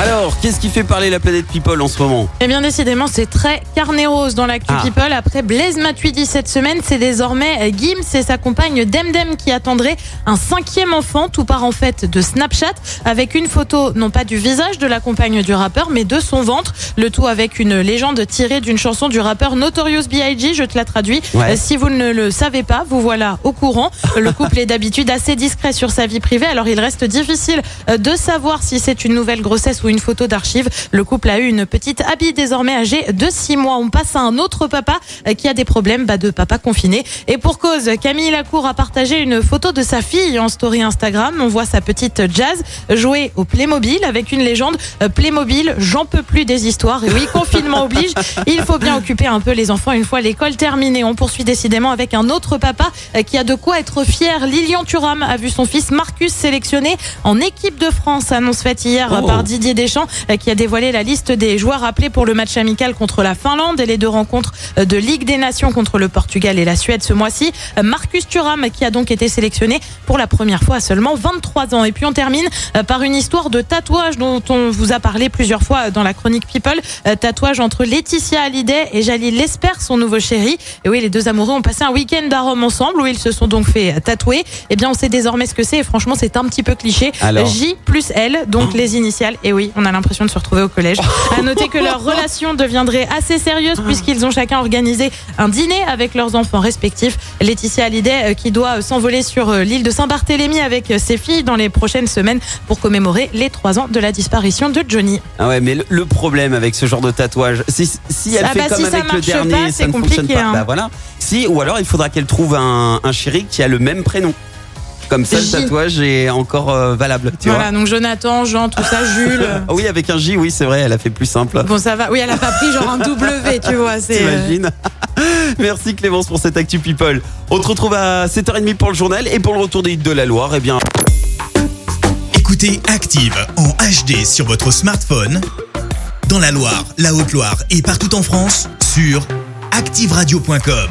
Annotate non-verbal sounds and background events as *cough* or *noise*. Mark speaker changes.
Speaker 1: Alors, qu'est-ce qui fait parler la planète People en ce moment?
Speaker 2: Eh bien, décidément, c'est très carnet rose dans l'actu
Speaker 1: Ah.
Speaker 2: People. Après Blaise Matuidi cette semaine, c'est désormais euh, Gims et sa compagne Demdem qui attendraient un cinquième enfant. Tout part en fait de Snapchat avec une photo, non pas du visage de la compagne du rappeur, mais de son ventre. Le tout avec une légende tirée d'une chanson du rappeur Notorious B.I.G. Je te la traduis.
Speaker 1: Ouais.
Speaker 2: Euh, Si vous ne le savez pas, vous voilà au courant. Le couple est d'habitude assez discret sur sa vie privée, alors il reste difficile euh, de savoir si c'est une nouvelle grossesse ou une photo d'archive. Le couple a eu une petite Abby désormais âgée de 6 mois. On passe à un autre papa euh, qui a des problèmes bah, de papa confiné. Et pour cause, Camille Lacour a partagé une photo de sa fille en story Instagram. On voit sa petite Jazz jouer au Playmobil avec une légende euh, Playmobil, j'en peux plus des histoires. Et oui, *laughs* confinement oblige, il faut bien occuper un peu les enfants une fois l'école terminée. On poursuit décidément avec un autre papa euh, qui a de quoi être fier. Lilian Thuram a vu son fils Marcus sélectionné en équipe de France. Annonce faite hier
Speaker 1: Oh.
Speaker 2: par Didier Deschamps euh, qui a dévoilé la liste des joueurs appelés pour le match amical contre la Finlande et les deux rencontres euh, de Ligue des Nations contre le Portugal et la Suède ce mois-ci. Euh, Marcus Thuram qui a donc été sélectionné pour la première fois à seulement 23 ans. Et puis on termine par une histoire de tatouage dont on vous a parlé plusieurs fois dans la chronique People. Tatouage entre Laetitia Hallyday et Jalil Lesper, son nouveau chéri. Et oui, les deux amoureux ont passé un week-end à Rome ensemble où ils se sont donc fait tatouer. Eh bien, on sait désormais ce que c'est et franchement, c'est un petit peu cliché.
Speaker 1: Alors
Speaker 2: J plus L, donc *coughs* les initiales. Et oui, on a l'impression de se retrouver au collège. À noter que leur *laughs* relation deviendrait assez sérieuse puisqu'ils ont chacun organisé un dîner avec leurs enfants respectifs. Laetitia Hallyday euh, qui doit euh, s'envoler sur euh, l'île de Saint-Barthélemy avec ses filles dans les prochaines semaines pour commémorer les trois ans de la disparition de Johnny.
Speaker 1: Ah ouais, mais le, problème avec ce genre de tatouage, si, si elle
Speaker 2: Ah
Speaker 1: fait
Speaker 2: bah,
Speaker 1: comme
Speaker 2: si
Speaker 1: avec le dernier,
Speaker 2: pas,
Speaker 1: ça
Speaker 2: c'est
Speaker 1: ne fonctionne
Speaker 2: compliqué,
Speaker 1: pas.
Speaker 2: hein.
Speaker 1: Bah voilà. Si, ou alors il faudra qu'elle trouve un, un chéri qui a le même prénom. Comme ça, le tatouage est encore euh, valable, tu
Speaker 2: voilà, donc Jonathan, Jean, tout ça, Jules. *laughs*
Speaker 1: Ah oui, avec un J, oui, c'est vrai, elle a fait plus simple.
Speaker 2: Bon, ça va. Oui, elle a pas pris genre un W, tu vois. C'est. euh,
Speaker 1: T'imagines *laughs* Merci Clémence pour cette Actu People. On te retrouve à 7h30 pour le journal et pour le retour des hits de la Loire, eh bien,
Speaker 3: Écoutez Active en HD sur votre smartphone, dans la Loire, la Haute-Loire et partout en France, sur activeradio.com.